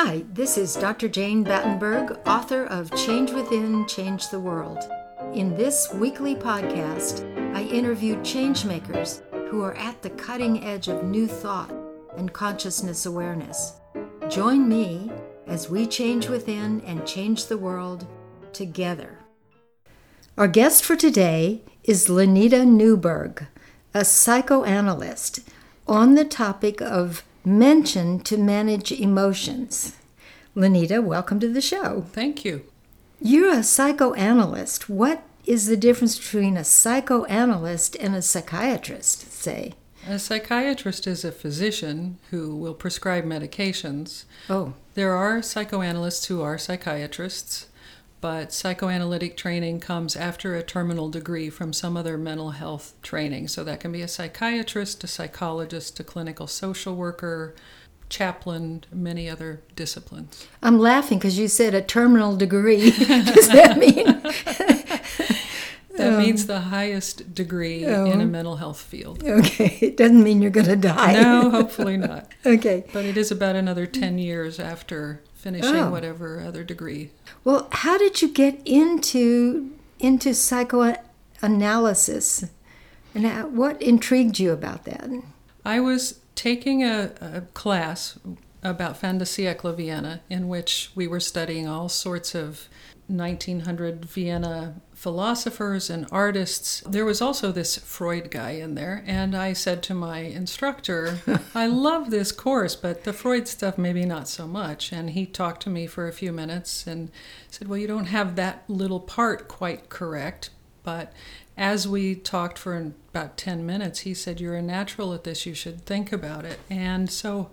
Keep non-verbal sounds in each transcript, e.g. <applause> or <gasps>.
Hi, this is Dr. Jane Battenberg, author of Change Within, Change the World. In this weekly podcast, I interview changemakers who are at the cutting edge of new thought and consciousness awareness. Join me as we change within and change the world together. Our guest for today is Lenita Newberg, a psychoanalyst on the topic of mention to manage emotions. Lenita, welcome to the show. Thank you. You're a psychoanalyst. What is the difference between a psychoanalyst and a psychiatrist, say? A psychiatrist is a physician who will prescribe medications. Oh. There are psychoanalysts who are psychiatrists, but psychoanalytic training comes after a terminal degree from some other mental health training. So that can be a psychiatrist, a psychologist, a clinical social worker, chaplain, many other disciplines. I'm laughing because you said a terminal degree. <laughs> Does that mean? <laughs> That um, means the highest degree oh. in a mental health field. Okay. <laughs> It doesn't mean you're going to die. No, hopefully not. <laughs> okay. But it is about another 10 years after finishing oh. whatever other degree. Well, how did you get into into psychoanalysis? And how, what intrigued you about that? I was taking a, a class about fin de siècle Vienna in which we were studying all sorts of 1900 Vienna philosophers and artists. There was also this Freud guy in there, and I said to my instructor, I <laughs> love this course, but the Freud stuff maybe not so much. And he talked to me for a few minutes and said, Well, you don't have that little part quite correct. But as we talked for about 10 minutes, he said, You're a natural at this, you should think about it. And so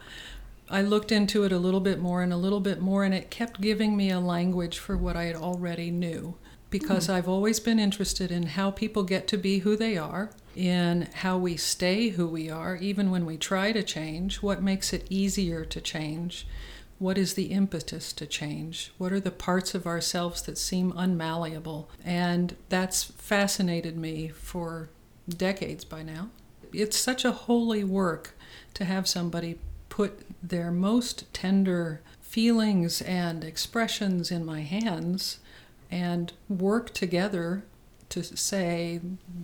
I looked into it a little bit more and a little bit more, and it kept giving me a language for what I had already knew because mm. I've always been interested in how people get to be who they are, in how we stay who we are, even when we try to change, what makes it easier to change, what is the impetus to change, what are the parts of ourselves that seem unmalleable. And that's fascinated me for decades by now. It's such a holy work to have somebody put their most tender feelings and expressions in my hands and work together to say,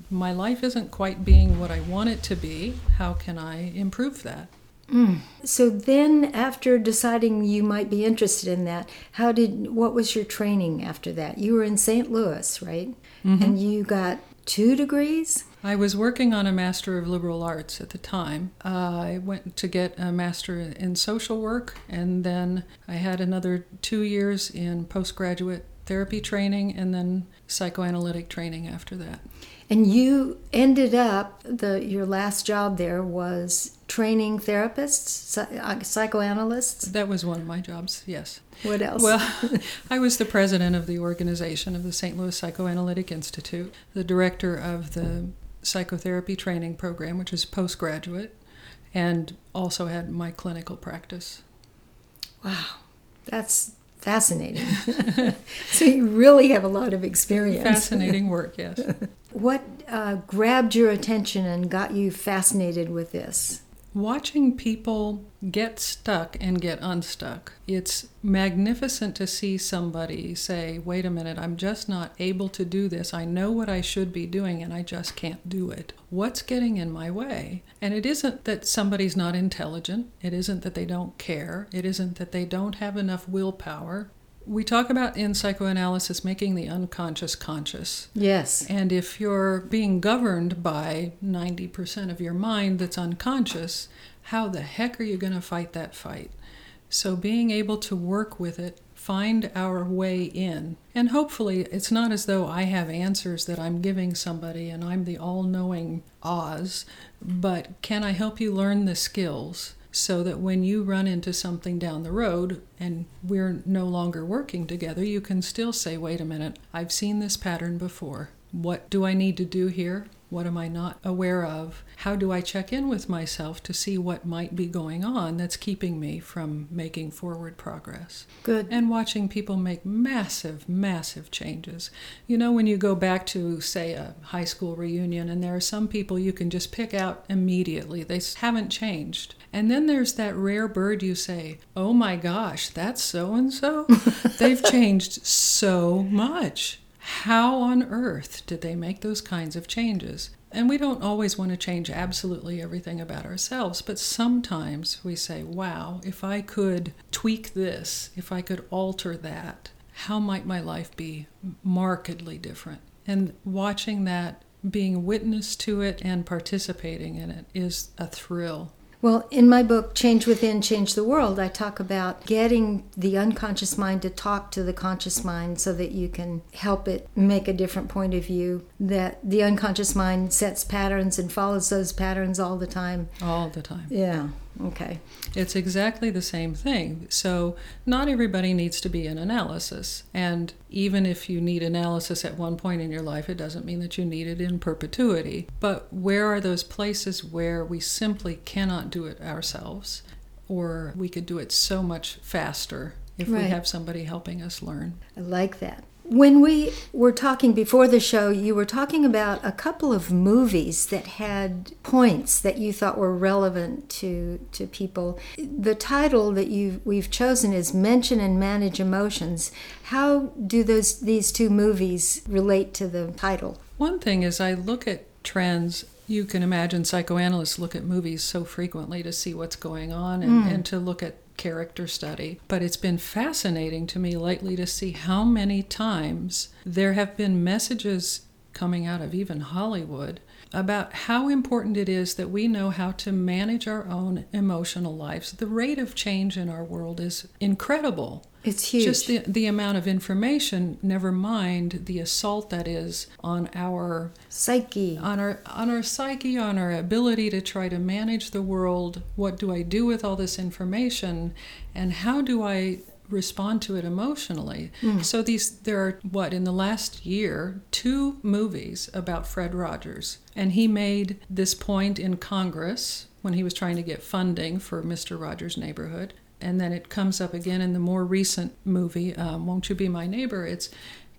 my life isn't quite being what I want it to be. How can I improve that? Mm. So then, after deciding you might be interested in that, how did what was your training after that? You were in St. Louis, right? Mm-hmm. And you got two degrees. I was working on a Master of Liberal Arts at the time. Uh, I went to get a Master in Social Work, and then I had another two years in postgraduate therapy training and then psychoanalytic training after that. And you ended up the your last job there was training therapists, uh, psychoanalysts. That was one of my jobs. Yes. What else? Well, <laughs> I was the president of the organization of the St. Louis Psychoanalytic Institute, the director of the psychotherapy training program, which is postgraduate, and also had my clinical practice. Wow, that's fascinating. <laughs> so you really have a lot of experience. Fascinating <laughs> work, yes. what uh, grabbed your attention and got you fascinated with this? Watching people get stuck and get unstuck. It's magnificent to see somebody say, wait a minute, I'm just not able to do this. I know what I should be doing and I just can't do it. What's getting in my way? And it isn't that somebody's not intelligent, it isn't that they don't care, it isn't that they don't have enough willpower. We talk about in psychoanalysis making the unconscious conscious. Yes. And if you're being governed by 90% of your mind that's unconscious, how the heck are you going to fight that fight? So being able to work with it, find our way in. And hopefully, it's not as though I have answers that I'm giving somebody and I'm the all knowing Oz, but can I help you learn the skills? So that when you run into something down the road and we're no longer working together, you can still say, wait a minute, I've seen this pattern before. What do I need to do here? What am I not aware of? How do I check in with myself to see what might be going on that's keeping me from making forward progress? Good. And watching people make massive, massive changes. You know, when you go back to, say, a high school reunion, and there are some people you can just pick out immediately, they haven't changed. And then there's that rare bird you say, oh my gosh, that's so and so. They've changed so much. How on earth did they make those kinds of changes? And we don't always want to change absolutely everything about ourselves, but sometimes we say, wow, if I could tweak this, if I could alter that, how might my life be markedly different? And watching that, being witness to it and participating in it is a thrill. Well, in my book, Change Within, Change the World, I talk about getting the unconscious mind to talk to the conscious mind so that you can help it make a different point of view. That the unconscious mind sets patterns and follows those patterns all the time. All the time. Yeah. Okay. It's exactly the same thing. So, not everybody needs to be in analysis. And even if you need analysis at one point in your life, it doesn't mean that you need it in perpetuity. But where are those places where we simply cannot do it ourselves? Or we could do it so much faster if Right. we have somebody helping us learn. I like that. When we were talking before the show, you were talking about a couple of movies that had points that you thought were relevant to to people. The title that you we've chosen is Mention and Manage Emotions. How do those these two movies relate to the title? One thing is, I look at trends. You can imagine psychoanalysts look at movies so frequently to see what's going on and, mm. and to look at character study. But it's been fascinating to me lately to see how many times there have been messages coming out of even Hollywood about how important it is that we know how to manage our own emotional lives. The rate of change in our world is incredible. It's huge. Just the, the amount of information, never mind the assault that is on our Psyche. on our on our psyche, on our ability to try to manage the world. What do I do with all this information, and how do I respond to it emotionally? So these there are what in the last year two movies about Fred Rogers, and he made this point in Congress when he was trying to get funding for Mr. Rogers' Neighborhood. And then it comes up again in the more recent movie, um, Won't You Be My Neighbor? It's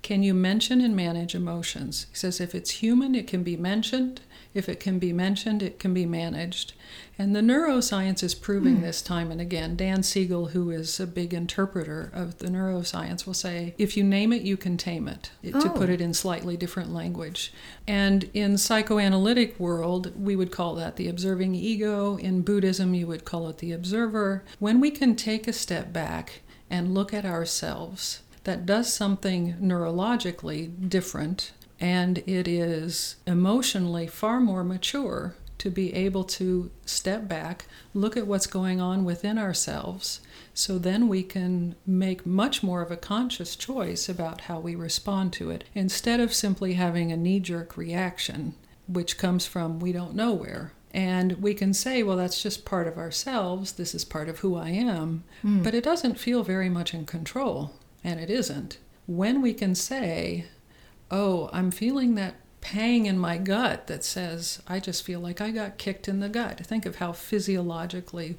can you mention and manage emotions? He says if it's human, it can be mentioned. If it can be mentioned, it can be managed. And the neuroscience is proving hmm. this time and again. Dan Siegel, who is a big interpreter of the neuroscience, will say if you name it, you can tame it, it- to Oh. put it in slightly different language. And in psychoanalytic world, we would call that the observing ego. In Buddhism, you would call it the observer. When we can take a step back and look at ourselves, that does something neurologically different, and it is emotionally far more mature to be able to step back, look at what's going on within ourselves, so then we can make much more of a conscious choice about how we respond to it instead of simply having a knee jerk reaction, which comes from we don't know where. And we can say, well, that's just part of ourselves. This is part of who I am. Hmm. But it doesn't feel very much in control. And it isn't. When we can say, oh, I'm feeling that pang in my gut that says, I just feel like I got kicked in the gut. Think of how physiologically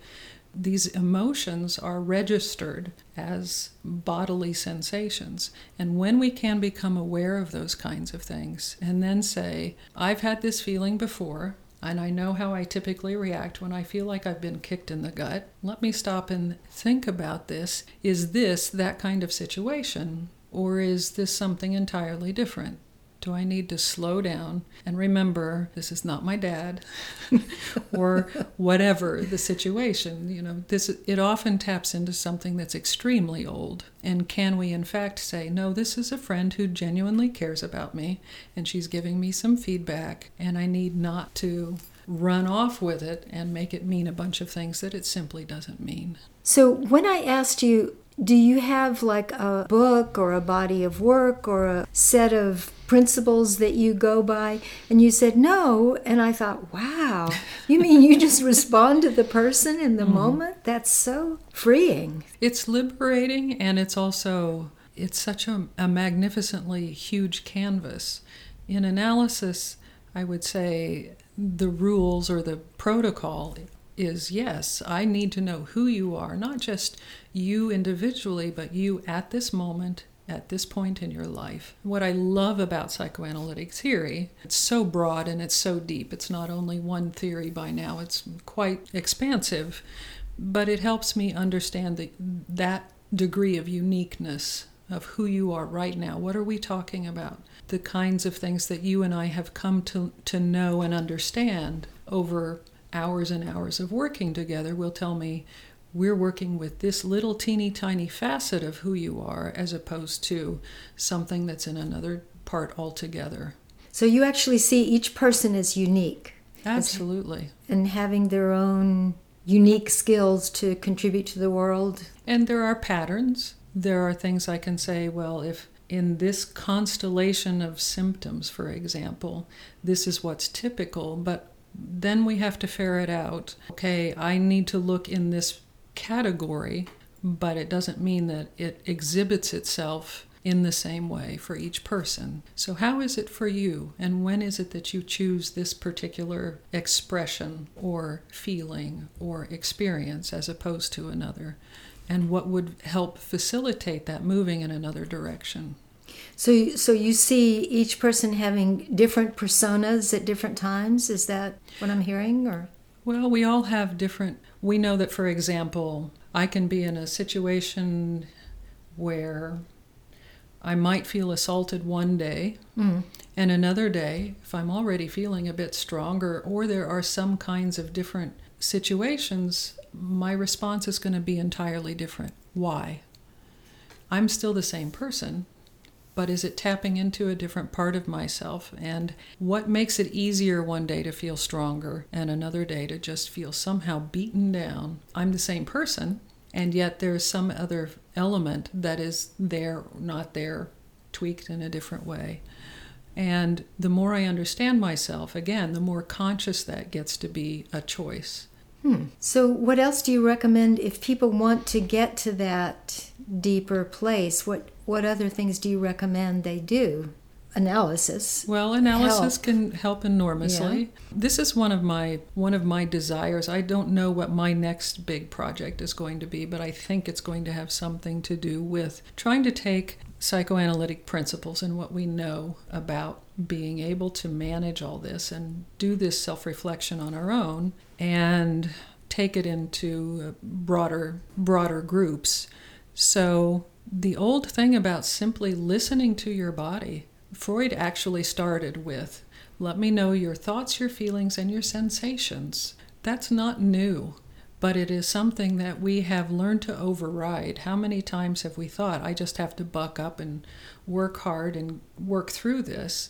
these emotions are registered as bodily sensations. And when we can become aware of those kinds of things and then say, I've had this feeling before, and I know how I typically react when I feel like I've been kicked in the gut. Let me stop and think about this. Is this that kind of situation? Or is this something entirely different? Do I need to slow down and remember this is not my dad <laughs> or whatever the situation? You know, this it often taps into something that's extremely old. And can we in fact say, no, this is a friend who genuinely cares about me and she's giving me some feedback and I need not to run off with it and make it mean a bunch of things that it simply doesn't mean. So when I asked you, do you have like a book or a body of work or a set of principles that you go by? And you said no. And I thought, wow, you mean you just <laughs> respond to the person in the mm-hmm. moment? That's so freeing. It's liberating and it's also it's such a, a magnificently huge canvas. In analysis, I would say the rules or the protocol is yes, I need to know who you are, not just you individually, but you at this moment, at this point in your life. What I love about psychoanalytic theory, it's so broad and it's so deep. It's not only one theory by now, it's quite expansive, but it helps me understand the, that degree of uniqueness of who you are right now. What are we talking about? The kinds of things that you and I have come to, to know and understand over hours and hours of working together will tell me we're working with this little teeny tiny facet of who you are as opposed to something that's in another part altogether. So you actually see each person as unique. Absolutely. and having their own unique skills to contribute to the world. And there are patterns. There are things I can say, well, if in this constellation of symptoms, for example, this is what's typical, but then we have to ferret out okay, I need to look in this category, but it doesn't mean that it exhibits itself in the same way for each person. So, how is it for you? And when is it that you choose this particular expression or feeling or experience as opposed to another? And what would help facilitate that moving in another direction? So, so you see each person having different personas at different times. Is that what I'm hearing, or? Well, we all have different. We know that, for example, I can be in a situation where I might feel assaulted one day, mm. and another day, if I'm already feeling a bit stronger, or there are some kinds of different situations, my response is going to be entirely different. Why? I'm still the same person, but is it tapping into a different part of myself? And what makes it easier one day to feel stronger and another day to just feel somehow beaten down? I'm the same person, and yet there's some other element that is there, not there, tweaked in a different way. And the more I understand myself, again, the more conscious that gets to be a choice. Hmm. So, what else do you recommend if people want to get to that deeper place? What what other things do you recommend they do? Analysis. Well, analysis help. can help enormously. Yeah. This is one of my one of my desires. I don't know what my next big project is going to be, but I think it's going to have something to do with trying to take psychoanalytic principles and what we know about being able to manage all this and do this self reflection on our own and take it into uh, broader broader groups. So the old thing about simply listening to your body, Freud actually started with let me know your thoughts, your feelings, and your sensations. That's not new but it is something that we have learned to override. How many times have we thought, I just have to buck up and work hard and work through this?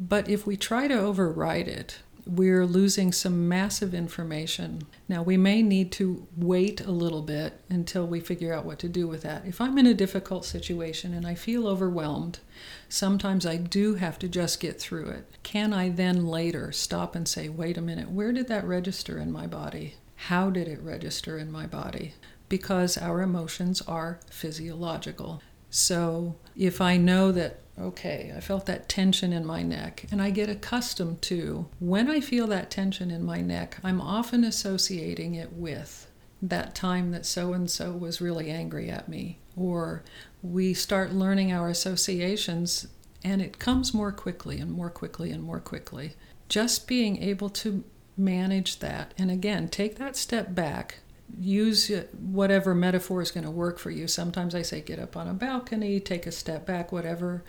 But if we try to override it, we're losing some massive information. Now, we may need to wait a little bit until we figure out what to do with that. If I'm in a difficult situation and I feel overwhelmed, sometimes I do have to just get through it. Can I then later stop and say, wait a minute, where did that register in my body? How did it register in my body? Because our emotions are physiological. So if I know that, okay, I felt that tension in my neck, and I get accustomed to when I feel that tension in my neck, I'm often associating it with that time that so and so was really angry at me. Or we start learning our associations, and it comes more quickly and more quickly and more quickly. Just being able to manage that. And again, take that step back. Use whatever metaphor is going to work for you. Sometimes I say get up on a balcony, take a step back, whatever.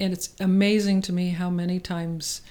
And it's amazing to me how many times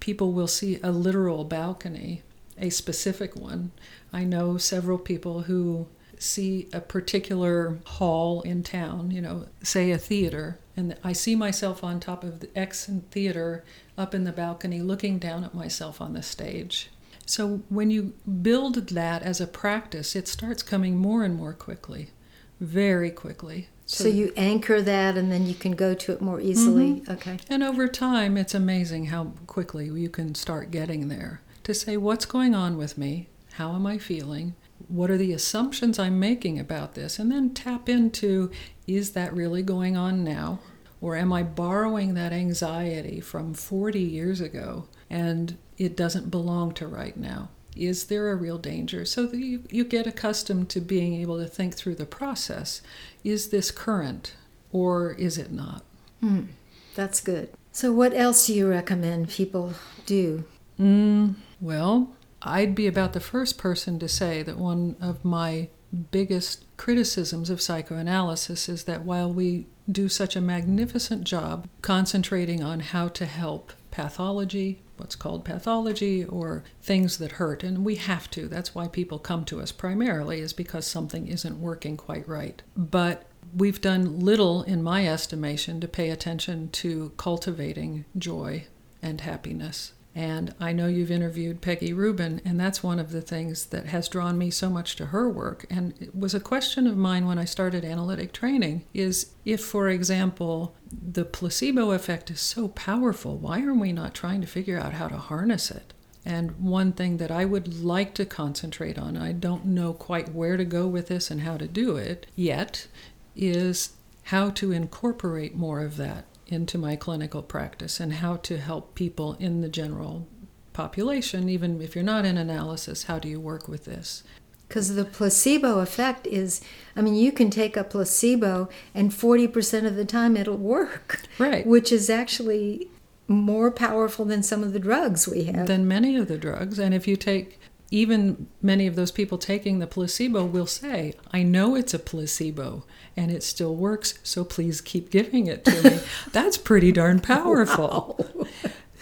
people will see a literal balcony, a specific one. I know several people who see a particular hall in town, you know, say a theater, and I see myself on top of the X theater up in the balcony looking down at myself on the stage. So when you build that as a practice, it starts coming more and more quickly, very quickly. So, so you anchor that and then you can go to it more easily. Mm-hmm. Okay. And over time, it's amazing how quickly you can start getting there to say, what's going on with me? How am I feeling? What are the assumptions I'm making about this? And then tap into, is that really going on now? Or am I borrowing that anxiety from 40 years ago and it doesn't belong to right now? Is there a real danger? So that you, you get accustomed to being able to think through the process. Is this current or is it not? Hmm, that's good. So, what else do you recommend people do? Mm, well, I'd be about the first person to say that one of my biggest criticisms of psychoanalysis is that while we do such a magnificent job concentrating on how to help pathology, what's called pathology, or things that hurt, and we have to. That's why people come to us primarily, is because something isn't working quite right. But we've done little, in my estimation, to pay attention to cultivating joy and happiness. And I know you've interviewed Peggy Rubin, and that's one of the things that has drawn me so much to her work. And it was a question of mine when I started analytic training is if, for example, the placebo effect is so powerful, why are we not trying to figure out how to harness it? And one thing that I would like to concentrate on, I don't know quite where to go with this and how to do it yet, is how to incorporate more of that into my clinical practice and how to help people in the general population, even if you're not in analysis, how do you work with this? Because the placebo effect is, I mean, you can take a placebo and 40% of the time it'll work. Right. Which is actually more powerful than some of the drugs we have. Than many of the drugs. And if you take even many of those people taking the placebo will say, I know it's a placebo and it still works, so please keep giving it to me. <laughs> That's pretty darn powerful. Wow.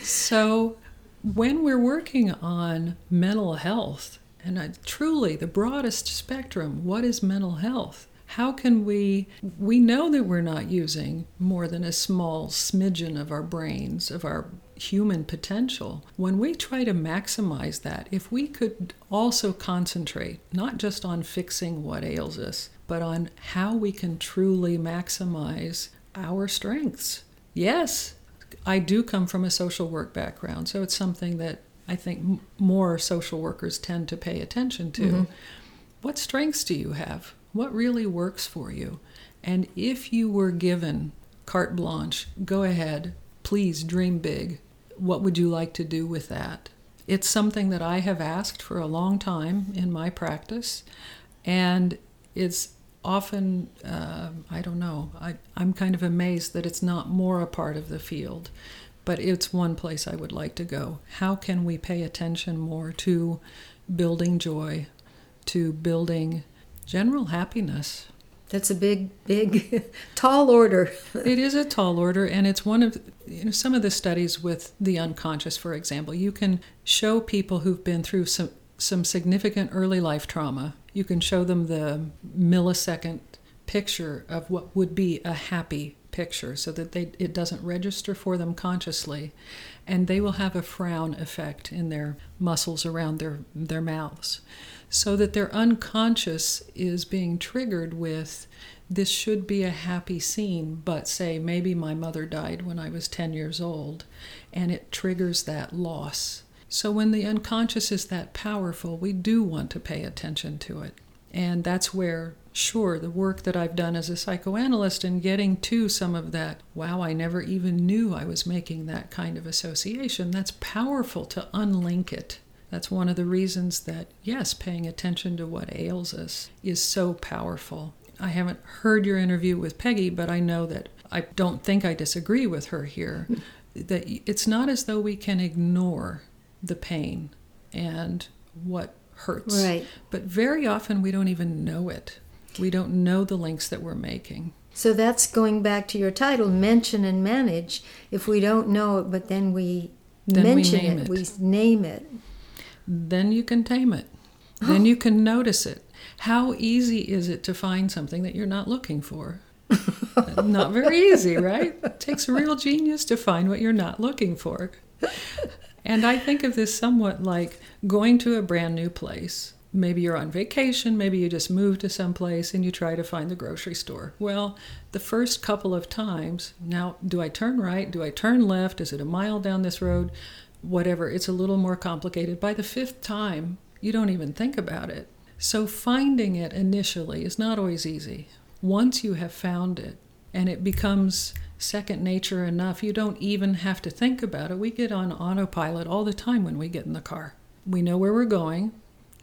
So, when we're working on mental health, and I, truly the broadest spectrum, what is mental health? How can we? We know that we're not using more than a small smidgen of our brains, of our human potential. When we try to maximize that, if we could also concentrate not just on fixing what ails us, but on how we can truly maximize our strengths. Yes, I do come from a social work background, so it's something that I think more social workers tend to pay attention to. Mm-hmm. What strengths do you have? What really works for you? And if you were given carte blanche, go ahead, please dream big. What would you like to do with that? It's something that I have asked for a long time in my practice, and it's often, uh, I don't know, I, I'm kind of amazed that it's not more a part of the field, but it's one place I would like to go. How can we pay attention more to building joy, to building general happiness? That's a big, big, <laughs> tall order. <laughs> it is a tall order, and it's one of you know some of the studies with the unconscious, for example. You can show people who've been through some some significant early life trauma you can show them the millisecond picture of what would be a happy picture so that they, it doesn't register for them consciously and they will have a frown effect in their muscles around their, their mouths so that their unconscious is being triggered with this should be a happy scene but say maybe my mother died when i was 10 years old and it triggers that loss so when the unconscious is that powerful, we do want to pay attention to it. And that's where, sure, the work that I've done as a psychoanalyst and getting to some of that, wow, I never even knew I was making that kind of association, that's powerful to unlink it. That's one of the reasons that, yes, paying attention to what ails us is so powerful. I haven't heard your interview with Peggy, but I know that I don't think I disagree with her here. <laughs> that it's not as though we can ignore the pain and what hurts. Right. But very often we don't even know it. We don't know the links that we're making. So that's going back to your title, mention and manage. If we don't know it, but then we then mention we it, it, we name it. Then you can tame it. Then you can notice it. How easy is it to find something that you're not looking for? <laughs> not very easy, right? It takes a real genius to find what you're not looking for. And I think of this somewhat like going to a brand new place. Maybe you're on vacation, maybe you just moved to some place and you try to find the grocery store. Well, the first couple of times, now do I turn right? Do I turn left? Is it a mile down this road? Whatever, it's a little more complicated. By the fifth time, you don't even think about it. So finding it initially is not always easy. Once you have found it, and it becomes second nature enough. You don't even have to think about it. We get on autopilot all the time when we get in the car. We know where we're going.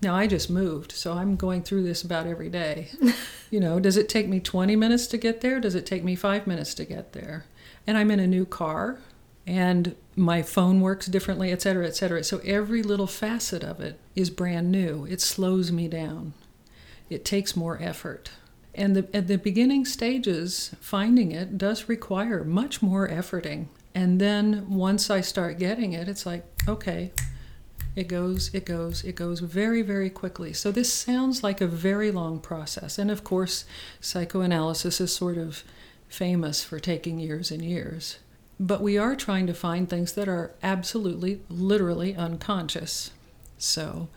Now, I just moved, so I'm going through this about every day. <laughs> you know, does it take me 20 minutes to get there? Does it take me five minutes to get there? And I'm in a new car, and my phone works differently, et cetera, et cetera. So every little facet of it is brand new. It slows me down, it takes more effort. And the, at the beginning stages, finding it does require much more efforting. And then once I start getting it, it's like, okay, it goes, it goes, it goes very, very quickly. So this sounds like a very long process. And of course, psychoanalysis is sort of famous for taking years and years. But we are trying to find things that are absolutely, literally unconscious. So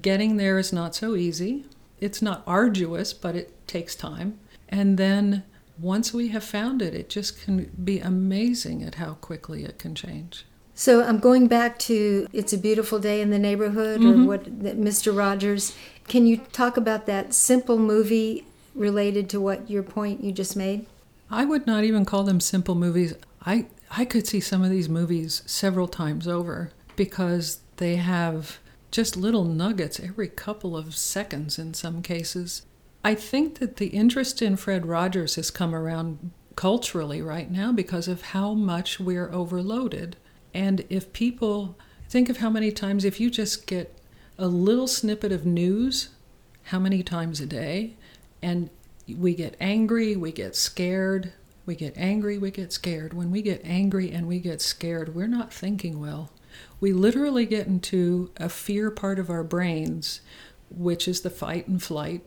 getting there is not so easy. It's not arduous, but it takes time. And then once we have found it, it just can be amazing at how quickly it can change. So I'm going back to It's a Beautiful Day in the Neighborhood mm-hmm. or what Mr. Rogers. Can you talk about that simple movie related to what your point you just made? I would not even call them simple movies. I I could see some of these movies several times over because they have just little nuggets every couple of seconds in some cases. I think that the interest in Fred Rogers has come around culturally right now because of how much we're overloaded. And if people think of how many times, if you just get a little snippet of news, how many times a day, and we get angry, we get scared, we get angry, we get scared. When we get angry and we get scared, we're not thinking well. We literally get into a fear part of our brains, which is the fight and flight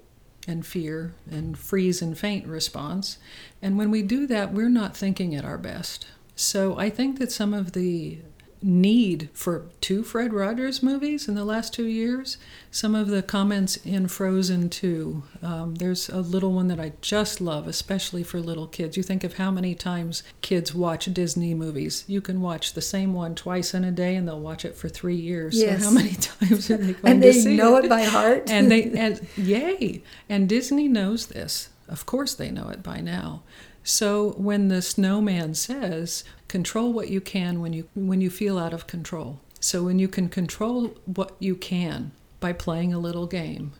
and fear and freeze and faint response. And when we do that, we're not thinking at our best. So I think that some of the need for two Fred Rogers movies in the last two years. Some of the comments in Frozen 2. Um, there's a little one that I just love, especially for little kids. You think of how many times kids watch Disney movies. You can watch the same one twice in a day, and they'll watch it for three years. Yes. So how many <laughs> times are they going and they know it? it by heart. and they <laughs> and yay! And Disney knows this. Of course, they know it by now. So when the snowman says, control what you can when you when you feel out of control. So when you can control what you can by playing a little game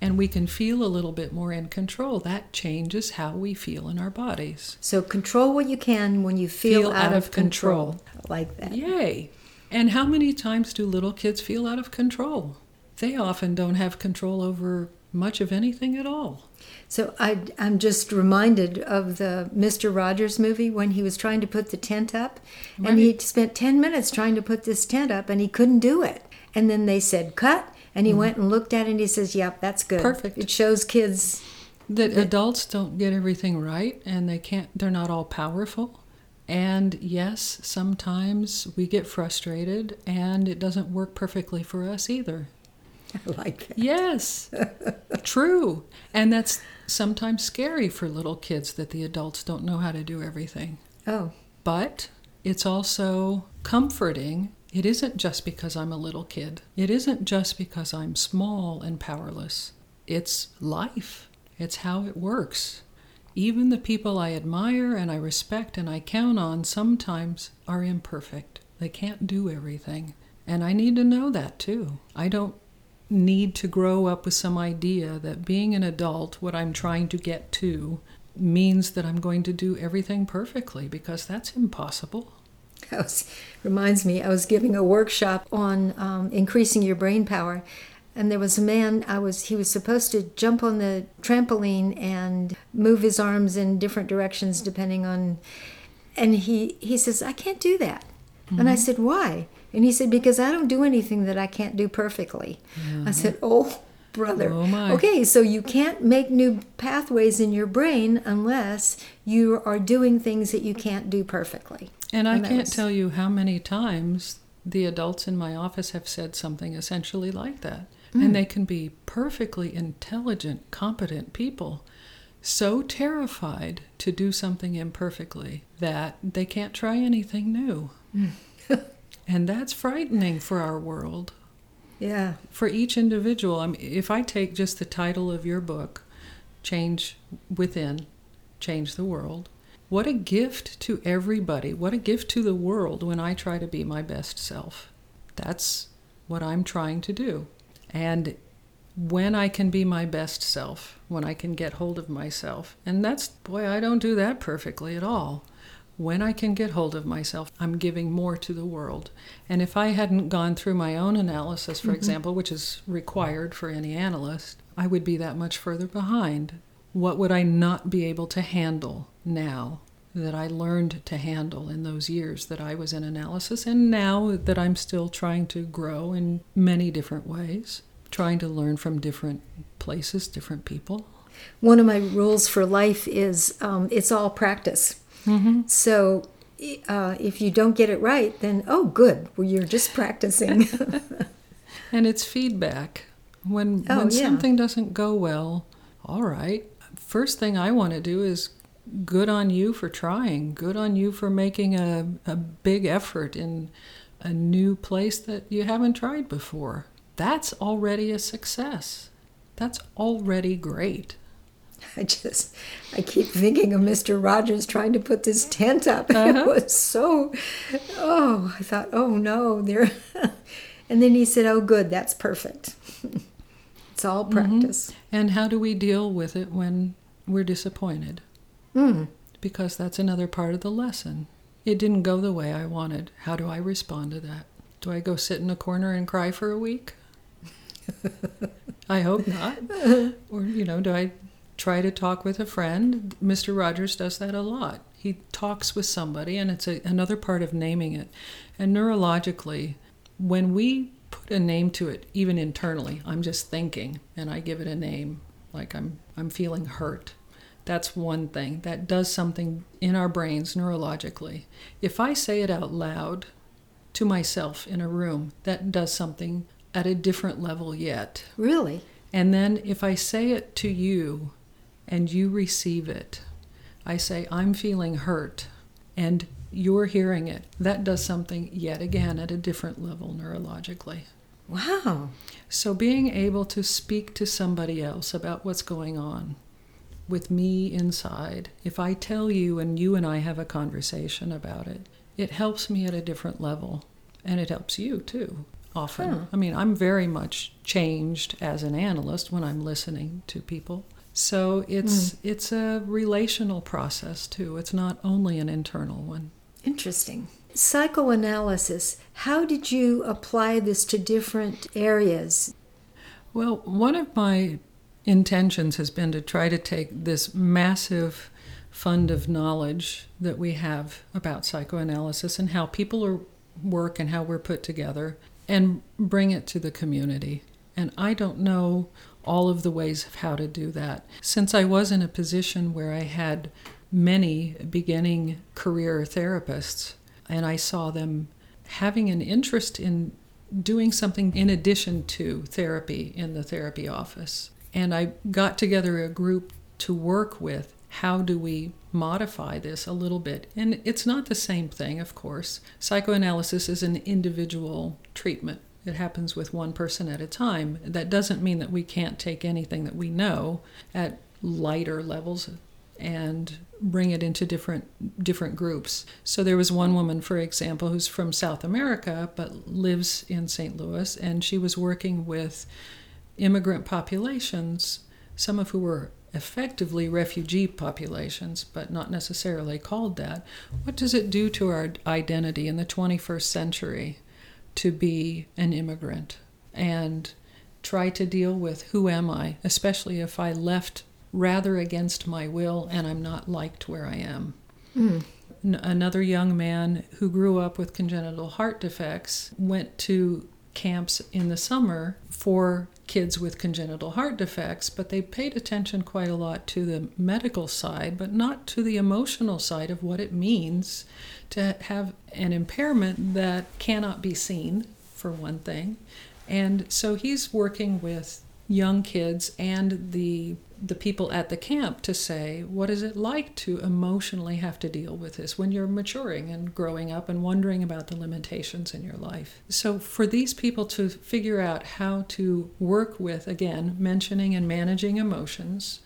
and we can feel a little bit more in control, that changes how we feel in our bodies. So control what you can when you feel, feel out, out, of control. control. like that. Yay. And how many times do little kids feel out of control? They often don't have control over much of anything at all. So I, am just reminded of the Mr. Rogers movie when he was trying to put the tent up, right. and he spent 10 minutes trying to put this tent up, and he couldn't do it. And then they said, cut, and he mm. went and looked at it, and he says, yep, that's good. Perfect. It shows kids. That, that adults don't get everything right, and they can't, they're not all powerful. And yes, sometimes we get frustrated, and it doesn't work perfectly for us either. <laughs> I like that. Yes, <laughs> true. And that's sometimes scary for little kids that the adults don't know how to do everything. Oh. But it's also comforting. It isn't just because I'm a little kid, it isn't just because I'm small and powerless. It's life, it's how it works. Even the people I admire and I respect and I count on sometimes are imperfect. They can't do everything. And I need to know that too. I don't need to grow up with some idea that being an adult, what I'm trying to get to, means that I'm going to do everything perfectly because that's impossible. Was, reminds me, I was giving a workshop on um, increasing your brain power, and there was a man. I was he was supposed to jump on the trampoline and move his arms in different directions depending on, and he he says I can't do that, mm-hmm. and I mm-hmm. said why? And he said, Because I don't do anything that I can't do perfectly. I said, Oh, brother. Oh okay, so you can't make new pathways in your brain unless you are doing things that you can't do perfectly. And I and can't was... tell you how many times the adults in my office have said something essentially like that. Mm. And they can be perfectly intelligent, competent people, so terrified to do something imperfectly that they can't try anything new. Mm. And that's frightening for our world. Yeah. For each individual. I mean, if I take just the title of your book, Change Within, change the world. What a gift to everybody. What a gift to the world when I try to be my best self. That's what I'm trying to do. And when I can be my best self, when I can get hold of myself, and that's, boy, I don't do that perfectly at all. When I can get hold of myself, I'm giving more to the world. And if I hadn't gone through my own analysis, for mm-hmm. example, which is required for any analyst, I would be that much further behind. What would I not be able to handle now that I learned to handle in those years that I was in analysis, and now that I'm still trying to grow in many different ways, trying to learn from different places, different people. One of my rules for life is um, it's all practice. Mm-hmm. So uh, if you don't get it right, then oh, good, well, you're just practicing. <laughs> and it's feedback. When oh, when yeah. something doesn't go well, all right. First thing I want to do is good on you for trying. Good on you for making a, a big effort in a new place that you haven't tried before. That's already a success. That's already great. <laughs> I just, I keep thinking of Mr. Rogers trying to put this tent up. <laughs> Uh-huh. It was so, oh, I thought, oh no, there. <laughs> and then he said, oh, good, that's perfect. it's all mm-hmm. practice. Mm-hmm. And how do we deal with it when we're disappointed? Mm. Because that's another part of the lesson. It didn't go the way I wanted. How do I respond to that? Do I go sit in a corner and cry for a week? I hope not. or, you know, do I try to talk with a friend? Mr. Rogers does that a lot. He talks with somebody, and it's a, another part of naming it. And neurologically, when we put a name to it, even internally, I'm just thinking and I give it a name, like I'm, I'm feeling hurt that's one thing. That does something in our brains neurologically. If I say it out loud to myself in a room, that does something at a different level yet. Really? And then if I say it to you and you receive it, I say, I'm feeling hurt, and you're hearing it, that does something yet again at a different level neurologically. Wow. So being able to speak to somebody else about what's going on with me inside, if I tell you and you and I have a conversation about it, it helps me at a different level. And it helps you too, often. Huh. I mean, I'm very much changed as an analyst when I'm listening to people. So it's mm. it's a relational process too. It's not only an internal one. Interesting. Psychoanalysis, how did you apply this to different areas? Well, one of my intentions has been to try to take this massive fund of knowledge that we have about psychoanalysis and how people are, work and how we're put together and bring it to the community. And I don't know all of the ways of how to do that. Since I was in a position where I had many beginning career therapists and I saw them having an interest in doing something in addition to therapy in the therapy office. And I got together a group to work with how do we modify this a little bit. And it's not the same thing, of course. Psychoanalysis is an individual treatment. It happens with one person at a time. That doesn't mean that we can't take anything that we know at lighter levels and bring it into different different groups. So there was one woman, for example, who's from South America but lives in St. Louis, and she was working with immigrant populations, some of who were effectively refugee populations, but not necessarily called that, what does it do to our identity in the 21st century to be an immigrant and try to deal with who am I, especially if I left rather against my will and I'm not liked where I am? Mm. N- another young man who grew up with congenital heart defects went to camps in the summer for kids with congenital heart defects, but they paid attention quite a lot to the medical side, but not to the emotional side of what it means to have an impairment that cannot be seen, for one thing. And so he's working with young kids and the the people at the camp to say, what is it like to emotionally have to deal with this when you're maturing and growing up and wondering about the limitations in your life? So, for these people to figure out how to work with, again, mentioning and managing emotions,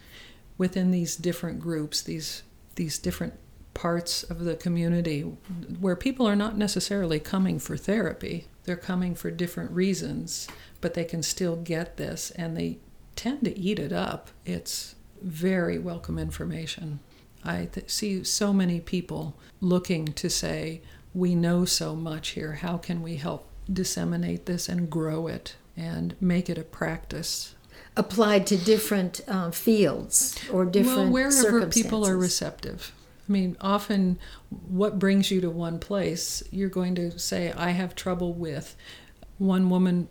within these different groups, these these different parts of the community where people are not necessarily coming for therapy. They're coming for different reasons, but they can still get this and they tend to eat it up. It's very welcome information. I th- see so many people looking to say, We know so much here. How can we help disseminate this and grow it and make it a practice? Applied to different uh, fields or different well, wherever people are receptive. I mean, often what brings you to one place, you're going to say, I have trouble with. One woman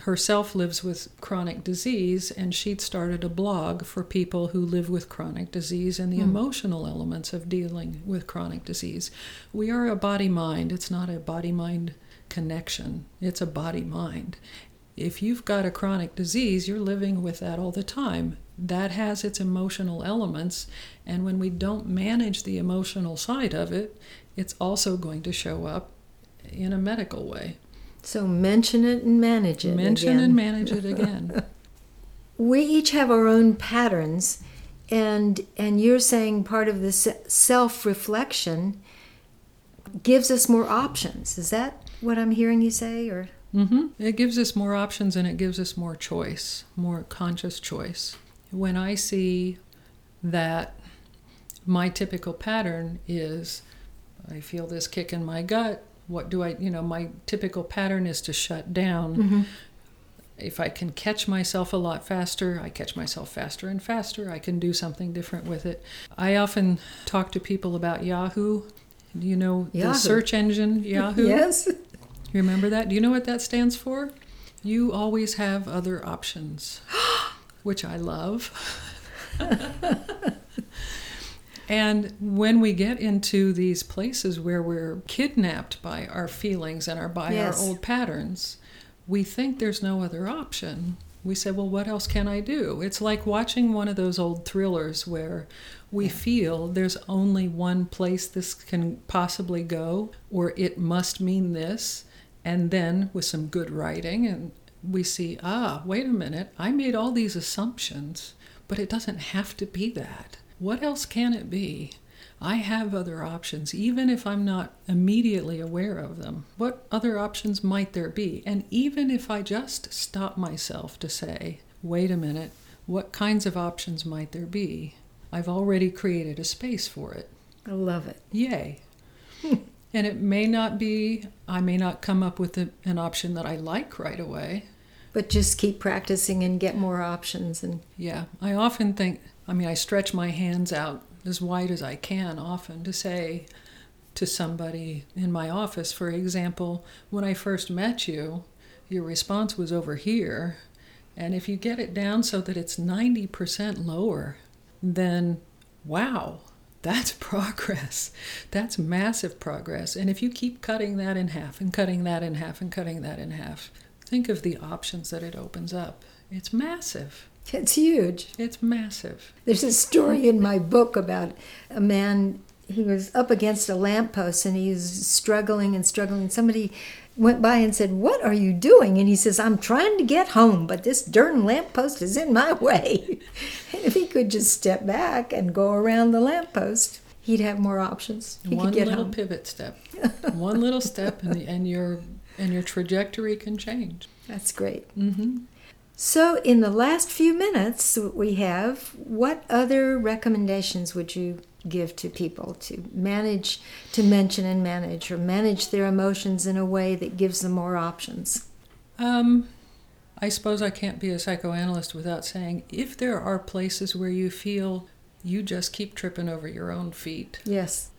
herself lives with chronic disease, and she'd started a blog for people who live with chronic disease and the mm. emotional elements of dealing with chronic disease. We are a body mind, it's not a body mind connection, it's a body mind. If you've got a chronic disease, you're living with that all the time. That has its emotional elements, and when we don't manage the emotional side of it, it's also going to show up in a medical way. So mention it and manage it. Mention again. and manage it again. <laughs> <laughs> we each have our own patterns, and and you're saying part of the self reflection gives us more options. Is that what I'm hearing you say, or? Mm-hmm. It gives us more options and it gives us more choice, more conscious choice. When I see that my typical pattern is I feel this kick in my gut, what do I, you know, my typical pattern is to shut down. Mm-hmm. If I can catch myself a lot faster, I catch myself faster and faster. I can do something different with it. I often talk to people about Yahoo. Do you know Yahoo. the search engine <laughs> Yahoo? yes. You remember that? Do you know what that stands for? You always have other options, <gasps> which I love. <laughs> And when we get into these places where we're kidnapped by our feelings and our, by yes. our old patterns, we think there's no other option. We say, well, what else can I do? It's like watching one of those old thrillers where we feel there's only one place this can possibly go, or it must mean this. And then with some good writing, and we see, ah, wait a minute, I made all these assumptions, but it doesn't have to be that. What else can it be? I have other options, even if I'm not immediately aware of them. What other options might there be? And even if I just stop myself to say, wait a minute, what kinds of options might there be? I've already created a space for it. I love it. Yay. <laughs> and it may not be, I may not come up with a, an option that I like right away. But just keep practicing and get more options. And yeah, I often think I mean, I stretch my hands out as wide as I can often to say to somebody in my office, for example, when I first met you, your response was over here. And if you get it down so that it's 90% lower, then wow, that's <laughs> progress. That's massive progress. And if you keep cutting that in half and cutting that in half and cutting that in half, think of the options that it opens up. It's massive. It's huge. It's massive. There's a story in my book about a man, he was up against a lamppost and he was struggling and struggling. Somebody went by and said, What are you doing? And he says, I'm trying to get home, but this darn lamppost is in my <laughs> way. and if he could just step back and go around the lamppost, he'd have more options. He One little home. pivot step. One little step, and, the, and, your, and your trajectory can change. That's great. Mm-hmm. So, in the last few minutes we have, what other recommendations would you give to people to manage, to mention and manage, or manage their emotions in a way that gives them more options? Um, I suppose I can't be a psychoanalyst without saying if there are places where you feel you just keep tripping over your own feet. Yes.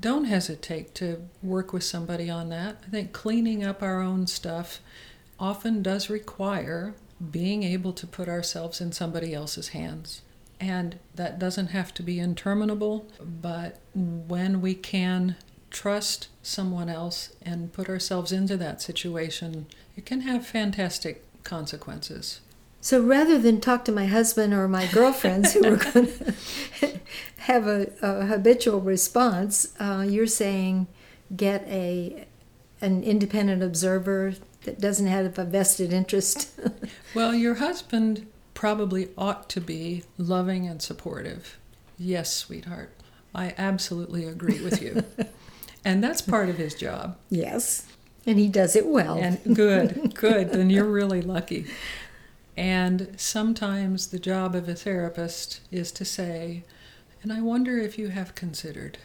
Don't hesitate to work with somebody on that. I think cleaning up our own stuff often does require being able to put ourselves in somebody else's hands. And that doesn't have to be interminable, but when we can trust someone else and put ourselves into that situation, it can have fantastic consequences. So rather than talk to my husband or my girlfriends who are going <laughs> to have a, a, habitual response, uh, you're saying get a an independent observer that doesn't have a vested interest. <laughs> well, your husband probably ought to be loving and supportive. Yes, sweetheart. I absolutely agree with you. <laughs> and that's part of his job. Yes. And he does it well. And good, good. Then you're really lucky. And sometimes the job of a therapist is to say, and I wonder if you have considered.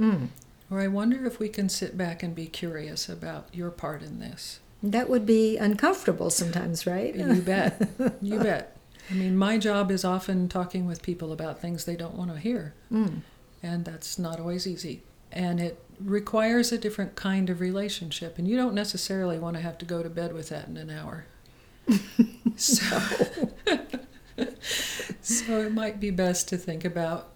Mm. Or I wonder if we can sit back and be curious about your part in this. That would be uncomfortable sometimes, right? You bet. <laughs> You bet. I mean, my job is often talking with people about things they don't want to hear. Mm. And that's not always easy. And it requires a different kind of relationship. And you don't necessarily want to have to go to bed with that in an hour. So, <laughs> so it might be best to think about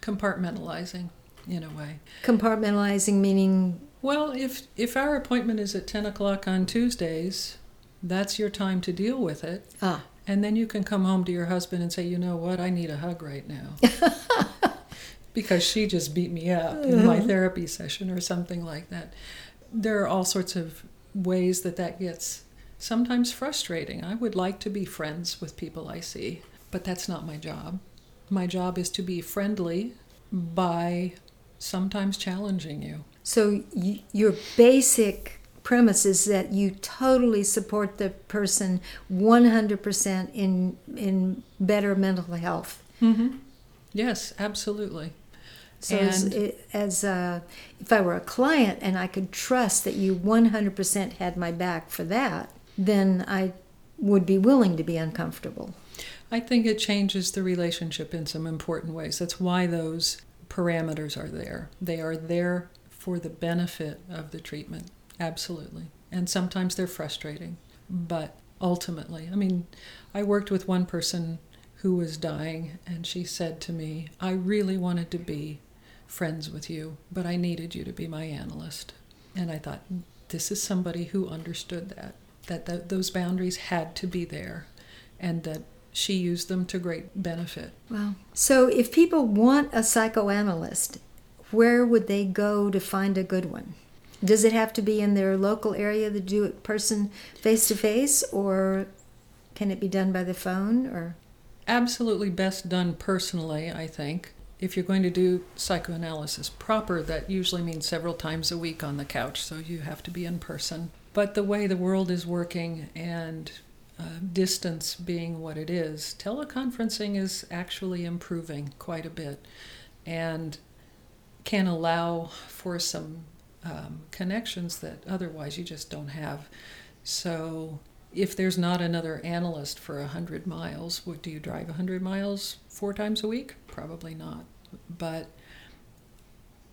compartmentalizing in a way. Compartmentalizing meaning well, if if our appointment is at ten o'clock on Tuesdays, that's your time to deal with it. Ah. And then you can come home to your husband and say, you know what, I need a hug right now. <laughs> because she just beat me up in my therapy session or something like that. There are all sorts of ways that that gets sometimes frustrating. I would like to be friends with people I see, but that's not my job. My job is to be friendly by sometimes challenging you. So y- your basic premise is that you totally support the person 100% in in better mental health. Mm-hmm. Yes, absolutely. So as, as uh, if I were a client and I could trust that you 100% had my back for that, then I would be willing to be uncomfortable. I think it changes the relationship in some important ways. That's why those parameters are there. They are there for the benefit of the treatment, absolutely. And sometimes they're frustrating, but ultimately, I mean, I worked with one person who was dying, and she said to me, I really wanted to be friends with you, but I needed you to be my analyst. And I thought, this is somebody who understood that, that, that those boundaries had to be there, and that she used them to great benefit. Well, so if people want a psychoanalyst, where would they go to find a good one? Does it have to be in their local area to do it person face to face, or can it be done by the phone? Or absolutely best done personally, I think. If you're going to do psychoanalysis proper, that usually means several times a week on the couch, so you have to be in person. But the way the world is working and uh, distance being what it is, teleconferencing is actually improving quite a bit and can allow for some um, connections that otherwise you just don't have. So if there's not another analyst for 100 miles, what, do you drive 100 miles four times a week? Probably not. But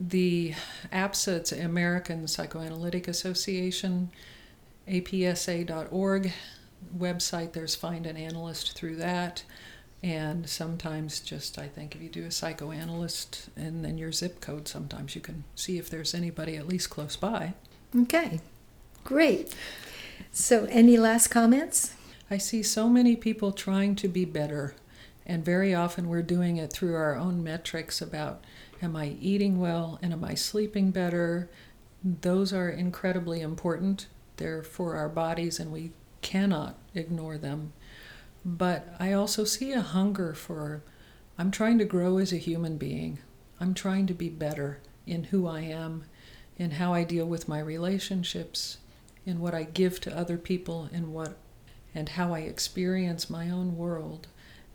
the APSA, it's American Psychoanalytic Association, apsa.org website, there's Find an Analyst through that. And sometimes, just I think if you do a psychoanalyst and then your zip code, sometimes you can see if there's anybody at least close by. Okay, great. So, any last comments? I see so many people trying to be better, and very often we're doing it through our own metrics about am I eating well and am I sleeping better? Those are incredibly important. They're for our bodies, and we cannot ignore them. But I also see a hunger for I'm trying to grow as a human being. I'm trying to be better in who I am, in how I deal with my relationships, in what I give to other people, in what and how I experience my own world.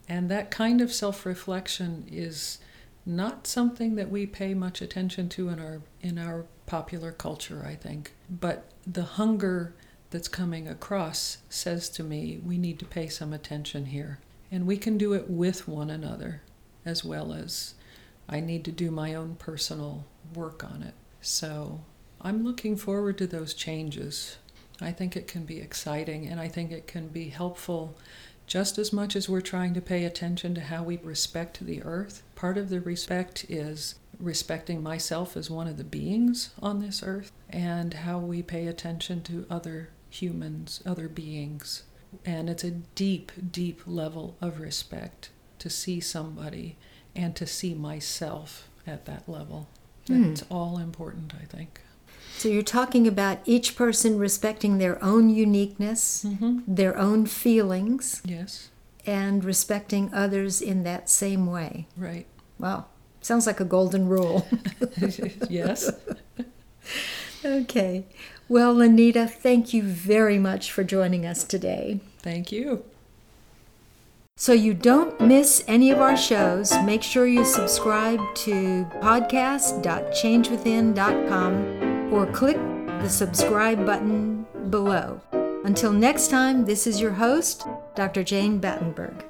And that kind of self-reflection is not something that we pay much attention to in our in our popular culture, I think. But the hunger that's coming across says to me we need to pay some attention here. And we can do it with one another as well as I need to do my own personal work on it. So I'm looking forward to those changes. I think it can be exciting and I think it can be helpful just as much as we're trying to pay attention to how we respect the earth. Part of the respect is respecting myself as one of the beings on this earth and how we pay attention to other humans, other beings. And it's a deep, deep level of respect to see somebody and to see myself at that level. Mm. It's all important, I think. So you're talking about each person respecting their own uniqueness, mm-hmm. their own feelings. Yes. and respecting others in that same way. Right. Wow. Sounds like a golden rule. <laughs> yes. okay. Well, Lenita, thank you very much for joining us today. Thank you. So you don't miss any of our shows, make sure you subscribe to podcast.changewithin.com or click the subscribe button below. Until next time, this is your host, Dr. Jane Battenberg.